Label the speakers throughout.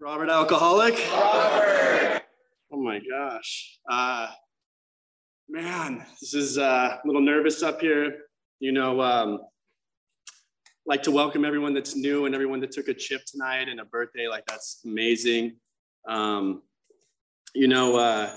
Speaker 1: Robert Alcoholic? Robert! Oh my gosh. Uh, man, this is uh, a little nervous up here. You know, um, like to welcome everyone that's new and everyone that took a chip tonight and a birthday. Like, that's amazing. Um, you know, uh,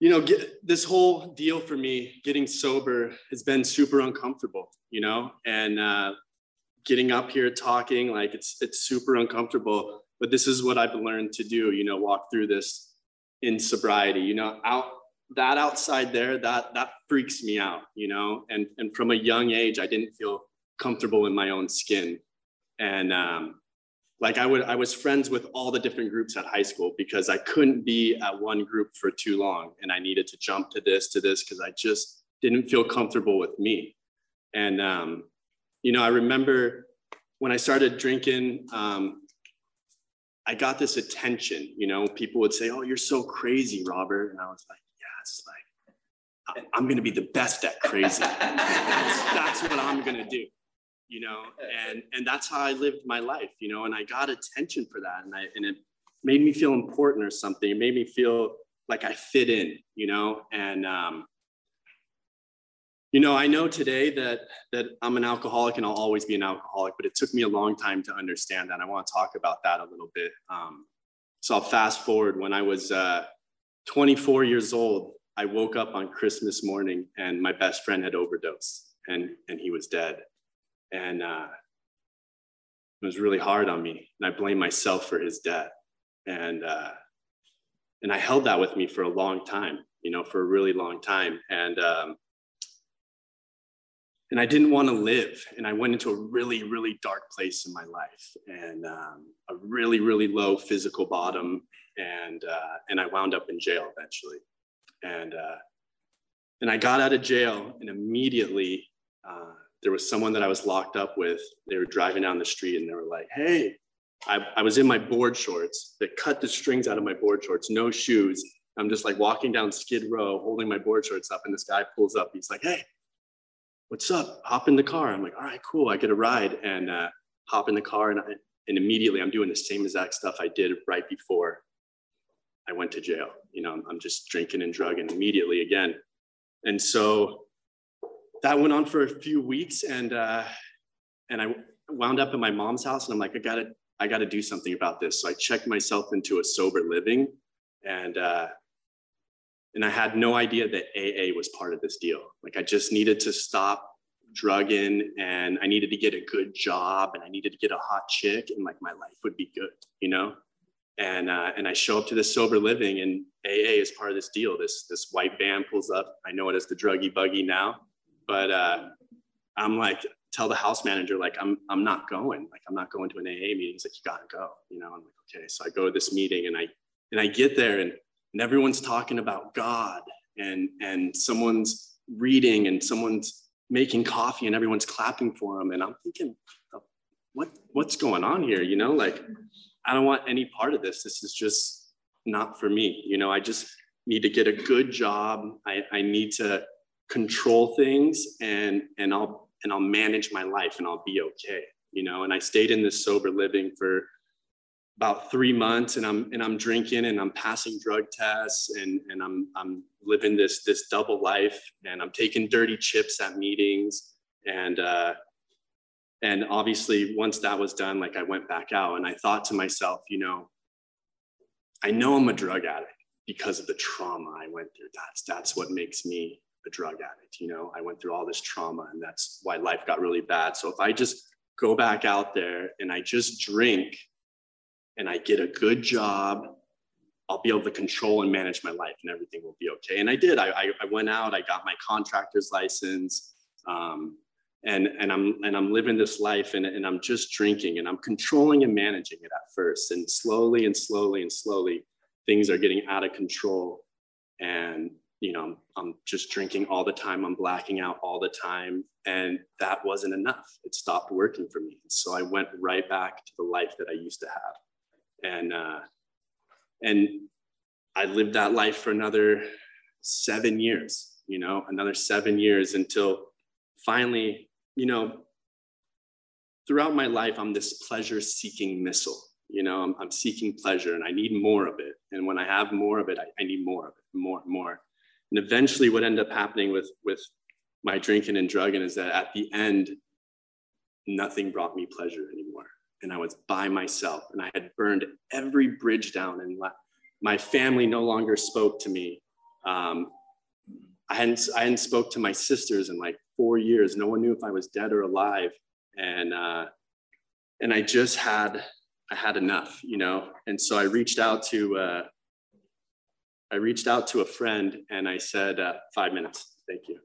Speaker 1: you know, get, this whole deal for me, getting sober, has been super uncomfortable. You know, and uh, getting up here talking, like it's it's super uncomfortable. But this is what I've learned to do. You know, walk through this in sobriety. You know, out that outside there, that that freaks me out. You know, and and from a young age, I didn't feel comfortable in my own skin, and um, like I would I was friends with all the different groups at high school because I couldn't be at one group for too long and I needed to jump to this to this because I just didn't feel comfortable with me. And um, you know, I remember when I started drinking, um, I got this attention. You know, people would say, "Oh, you're so crazy, Robert," and I was like, "Yes, like I'm going to be the best at crazy. that's, that's what I'm going to do." you know, and and that's how I lived my life, you know, and I got attention for that, and I and it made me feel important or something. It made me feel like I fit in, you know, and um, you know, I know today that that I'm an alcoholic and I'll always be an alcoholic, but it took me a long time to understand that. I want to talk about that a little bit. Um, so I'll fast forward. When I was uh, 24 years old, I woke up on Christmas morning and my best friend had overdosed and and he was dead and uh, it was really hard on me and i blamed myself for his death and uh, and i held that with me for a long time you know for a really long time and um, and i didn't want to live and i went into a really really dark place in my life and um, a really really low physical bottom and uh, and i wound up in jail eventually and uh, and i got out of jail and immediately uh, there was someone that I was locked up with. They were driving down the street and they were like, hey, I, I was in my board shorts that cut the strings out of my board shorts, no shoes. I'm just like walking down Skid Row holding my board shorts up, and this guy pulls up. He's like, hey, what's up? Hop in the car. I'm like, all right, cool. I get a ride and uh, hop in the car. And, I, and immediately I'm doing the same exact stuff I did right before I went to jail. You know, I'm, just drinking and drugging immediately again. And so that went on for a few weeks and uh, and I wound up at my mom's house and I'm like, I gotta, I gotta do something about this. So I checked myself into a sober living and uh, and I had no idea that AA was part of this deal. Like I just needed to stop drugging and I needed to get a good job and I needed to get a hot chick and like my life would be good, you know? And uh, and I show up to this sober living and AA is part of this deal. This this white van pulls up. I know it as the druggy buggy now but uh, I'm like, tell the house manager, like, I'm, I'm not going. Like, I'm not going to an AA meeting. He's like, you gotta go. You know, I'm like, okay. So I go to this meeting and I, and I get there and, and everyone's talking about God and, and someone's reading and someone's making coffee and everyone's clapping for them. And I'm thinking, uh, what, what's going on here? You know, like, I don't want any part of this. This is just not for me. You know, I just need to get a good job. I, I need to control things and and I'll and I'll manage my life and I'll be okay, you know. And I stayed in this sober living for about three months and I'm and I'm drinking and I'm passing drug tests and and I'm I'm living this this double life and I'm taking dirty chips at meetings and uh and obviously once that was done like I went back out and I thought to myself, you know, I know I'm a drug addict because of the trauma I went through. That's that's what makes me a drug addict. You know, I went through all this trauma and that's why life got really bad. So if I just go back out there and I just drink and I get a good job, I'll be able to control and manage my life and everything will be okay. And I did. I, I, I went out, I got my contractor's license. Um, and, and I'm and I'm living this life and, and I'm just drinking and I'm controlling and managing it at first. And slowly and slowly and slowly, things are getting out of control. And you know, I'm just drinking all the time. I'm blacking out all the time. And that wasn't enough. It stopped working for me. So I went right back to the life that I used to have. And, uh, and I lived that life for another seven years, you know, another seven years until finally, you know, throughout my life, I'm this pleasure seeking missile. You know, I'm, I'm, seeking pleasure and I need more of it. And when I have more of it, I, I need more of it, more and more. And eventually, what ended up happening with, with my drinking and drugging is that at the end, nothing brought me pleasure anymore. And I was by myself and I had burned every bridge down and my family no longer spoke to me. Um, I hadn't, I hadn't spoke to my sisters in like four years. No one knew if I was dead or alive. And, uh, and I just had, I had enough, you know? And so I reached out to, uh, I reached out to a friend and I said, uh, five minutes, thank you.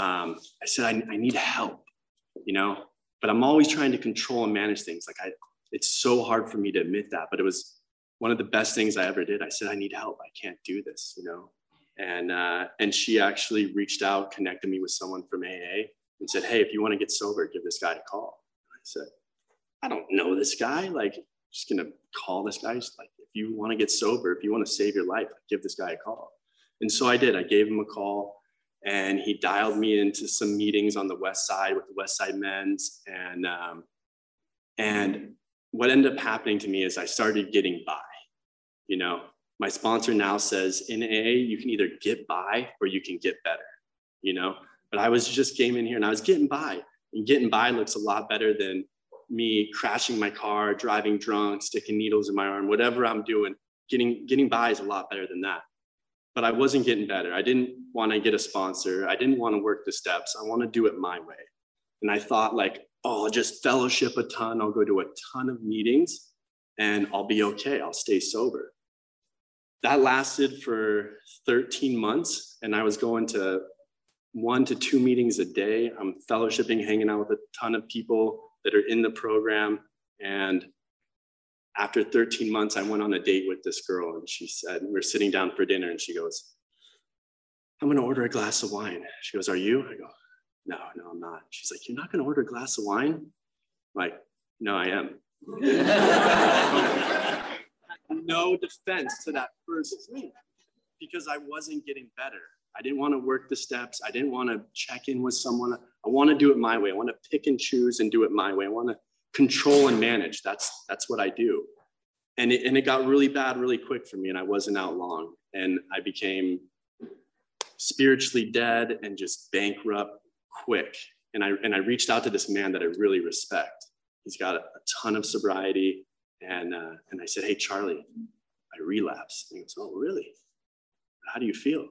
Speaker 1: Um, I said, I, I need help, you know? But I'm always trying to control and manage things. Like I, it's so hard for me to admit that, but it was one of the best things I ever did. I said, I need help. I can't do this, you know? And, uh, and she actually reached out, connected me with someone from AA and said, Hey, if you want to get sober, give this guy a call. I said, I don't know this guy. Like, just going to call this guy. Like, if you want to get sober, if you want to save your life, give this guy a call. And so I did. I gave him a call and he dialed me into some meetings on the west side with the west side men's and um, and what ended up happening to me is i started getting by. You know my sponsor now says in aa you can either get by or you can get better you know? But i was just came in here and i was getting by and getting by looks a lot better than me crashing my car driving drunk sticking needles in my arm whatever i'm doing getting getting by is a lot better than that but I wasn't getting better. I didn't want to get a sponsor. I didn't want to work the steps. I want to do it my way. And I thought like, oh, I'll just fellowship a ton. I'll go to a ton of meetings and I'll be okay. I'll stay sober. That lasted for 13 months. And I was going to one to two meetings a day. I'm fellowshipping, hanging out with a ton of people that are in the program. And after 13 months, I went on a date with this girl and she said, we are sitting down for dinner and she goes, I'm going to order a glass of wine. She goes, Are you? I go, No, no, I'm not. She's like, You're not going to order a glass of wine? I'm like, No, I am. no defense to that first drink because I wasn't getting better. I didn't want to work the steps. I didn't want to check in with someone. I want to do it my way. I want to pick and choose and do it my way. I want to control and manage. That's that's what I do. And it, and it got really bad really quick for me, and I wasn't out long. And I became spiritually dead and just bankrupt quick. And I and I reached out to this man that I really respect. He's got a, a ton of sobriety, and uh, and I said, "Hey, Charlie, I relapsed." And he goes, "Oh, really? How do you feel?"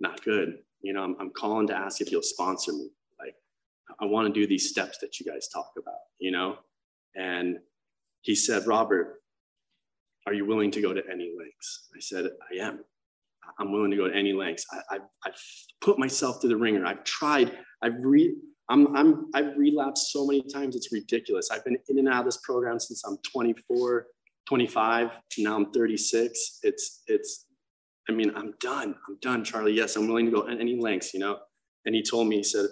Speaker 1: Not good. You know, I'm, I'm calling to ask if you'll sponsor me. I want to do these steps that you guys talk about, you know? And he said, Robert, are you willing to go to any lengths? I said, I am. I'm willing to go to any lengths. I, have I've put myself to the wringer. I've tried. I've re, I'm, I'm, I've relapsed so many times. It's ridiculous. I've been in and out of this program since I'm 24, 25. Now I'm 36. It's, it's, I mean, I'm done. I'm done, Charlie. Yes, I'm willing to go any lengths, you know? And he told me, he said,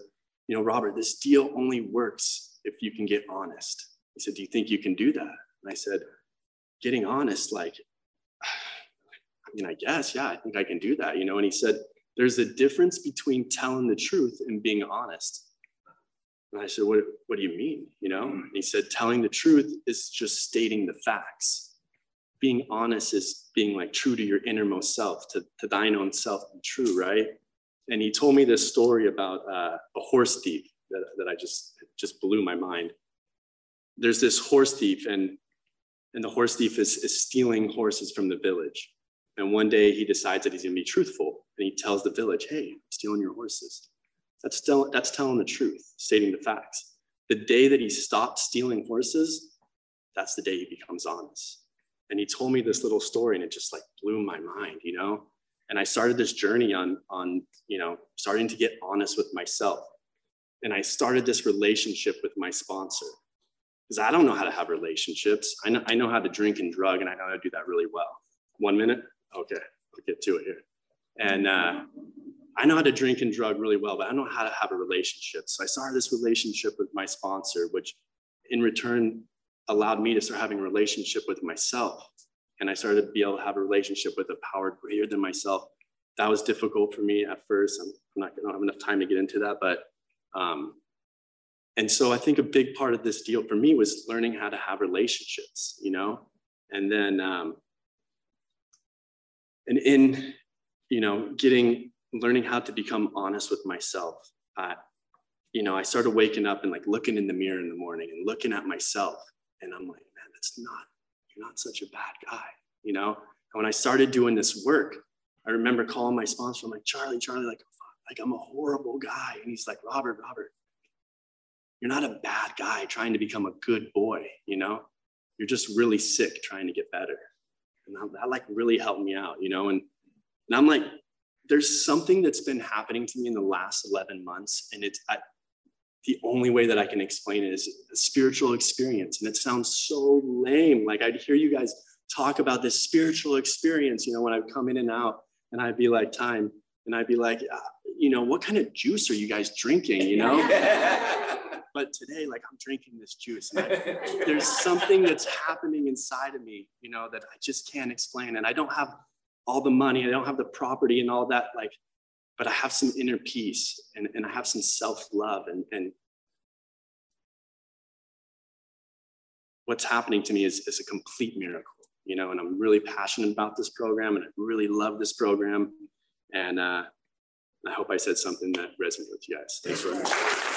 Speaker 1: you know, Robert, this deal only works if you can get honest. He said, Do you think you can do that? And I said, Getting honest, like, I mean, I guess, yeah, I think I can do that, you know. And he said, There's a difference between telling the truth and being honest. And I said, What, what do you mean? You know, and he said, Telling the truth is just stating the facts. Being honest is being like true to your innermost self, to, to thine own self and true, right? And he told me this story about uh, a horse thief that, that I just just blew my mind. There's this horse thief, and and the horse thief is, is stealing horses from the village. And one day he decides that he's going to be truthful, and he tells the village, "Hey, I'm stealing your horses." That's still that's telling the truth, stating the facts. The day that he stopped stealing horses, that's the day he becomes honest. And he told me this little story, and it just like blew my mind, you know and i started this journey on on you know starting to get honest with myself. And i started this relationship with my sponsor. Because i don't know how to have relationships. I know, I know how to drink and drug and i know how to do that really well. One minute? Okay i'll get to it here. And uh, i know how to drink and drug really well but i don't know how to have a relationship. So i started this relationship with my sponsor which in return allowed me to start having a relationship with myself and I started to be able to have a relationship with a power greater than myself. That was difficult for me at first. I'm, not going to have enough time to get into that, but um, and so I think a big part of this deal for me was learning how to have relationships, you know, and then um, and in you know getting learning how to become honest with myself. You know, I started waking up and like looking in the mirror in the morning and looking at myself, and I'm like, man, that's not you're not such a bad guy, you know. And when I started doing this work, I remember calling my sponsor. I'm like, Charlie, Charlie, like, like I'm a horrible guy, and he's like, Robert, Robert, you're not a bad guy trying to become a good boy, you know? You're just really sick trying to get better. And that, that like really helped me out, you know? And, and I'm like, there's something that's been happening to me in the last 11 months. And it's I, the only way that I can explain it is a spiritual experience. And it sounds so lame. Like I'd hear you guys talk about this spiritual experience, you know, when I'd come in and out and I'd be like, time. And I'd be like, uh, you know, what kind of juice are you guys drinking, you know? but today like i'm drinking this juice and I, there's something that's happening inside of me you know that i just can't explain and i don't have all the money i don't have the property and all that like but i have some inner peace and, and i have some self-love and, and what's happening to me is, is a complete miracle you know and i'm really passionate about this program and i really love this program. And uh, i hope i said something that resonates with you guys. Thanks very much